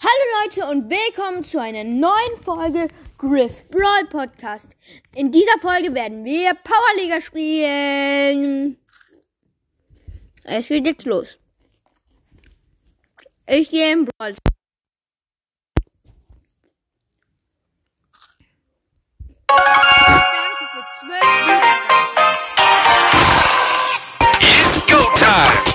Hallo Leute und willkommen zu einer neuen Folge Griff Brawl Podcast. In dieser Folge werden wir Powerliga spielen. Es geht jetzt los. Ich gehe in Brawl. Danke für 12 Wiedergaben. It's go time!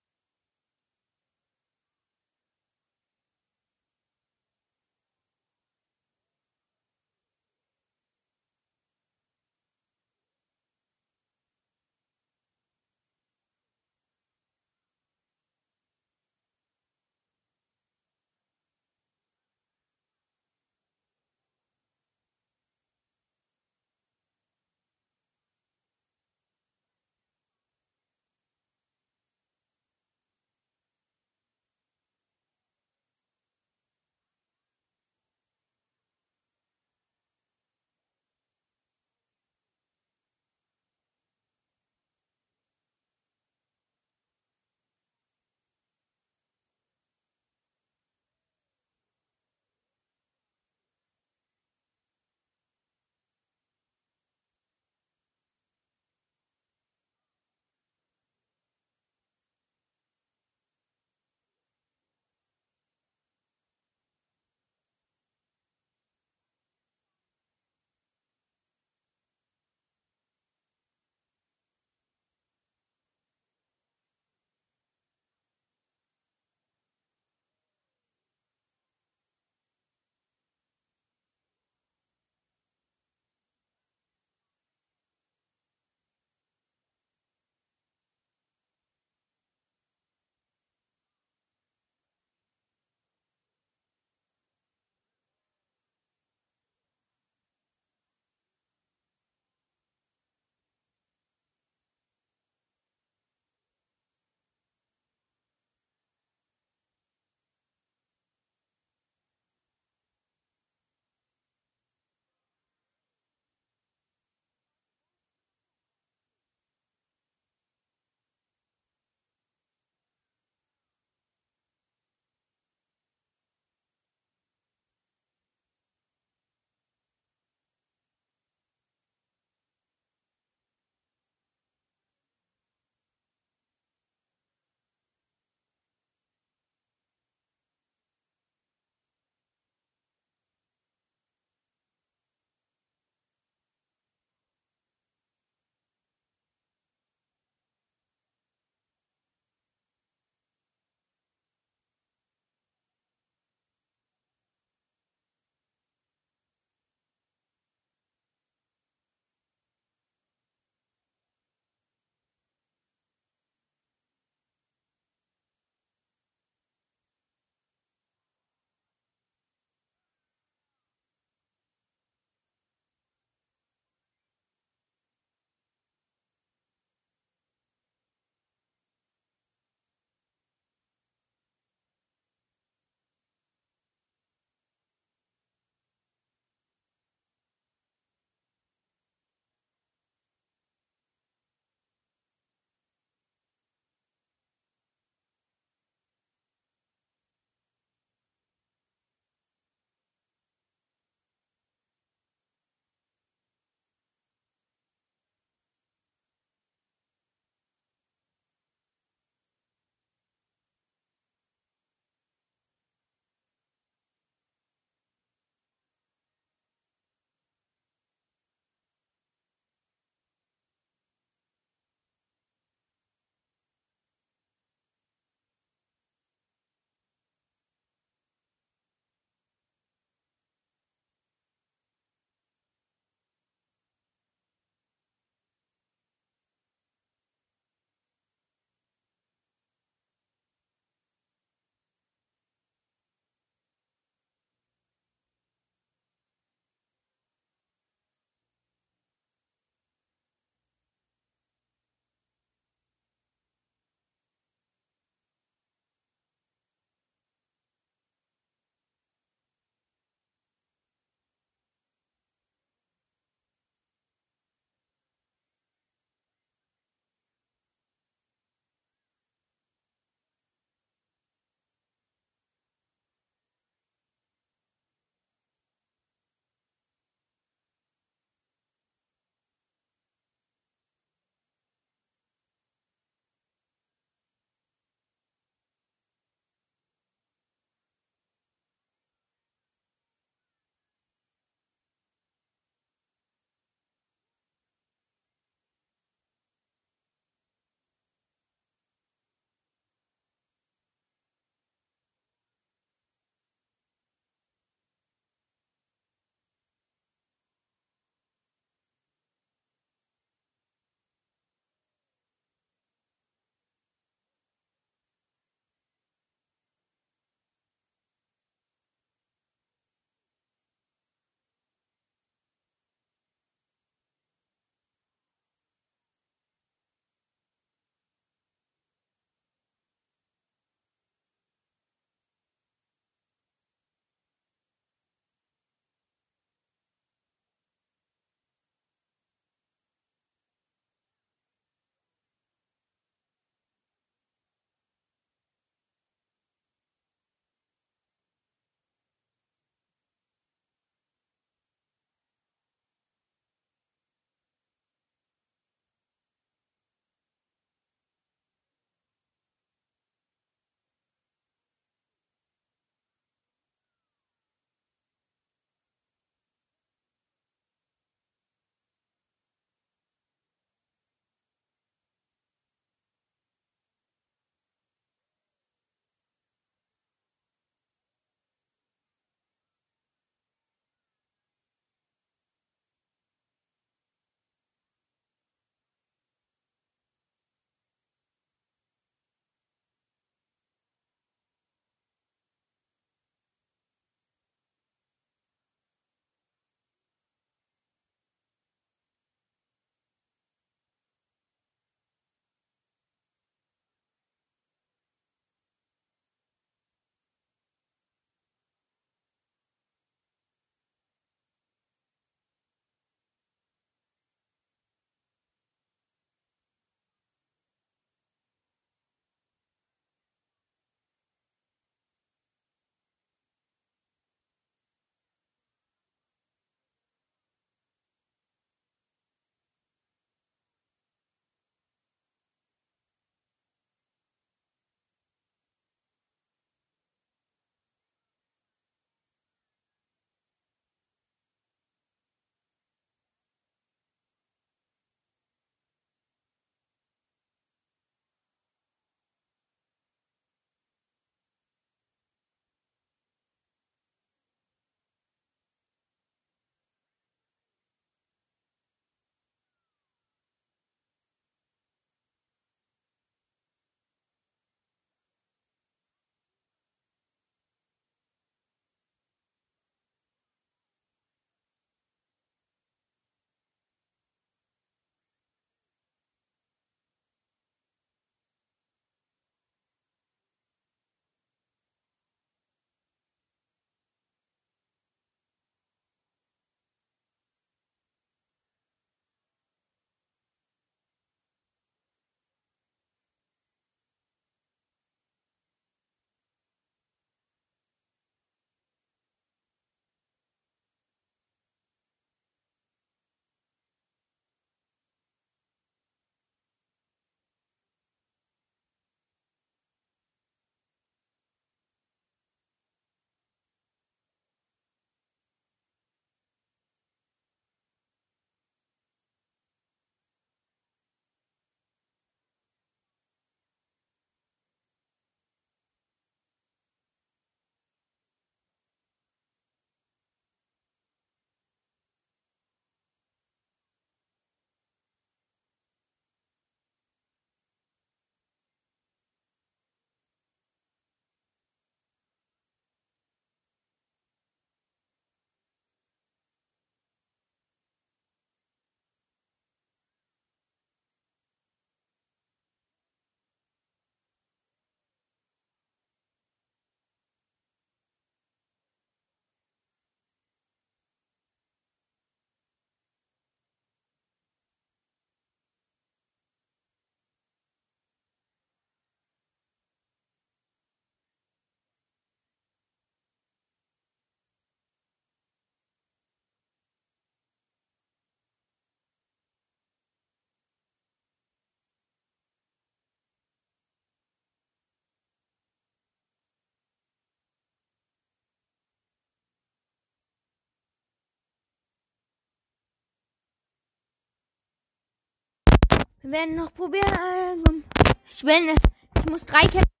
Wir werden noch probieren. Äh, komm. Ich will, ich muss drei Kämpfe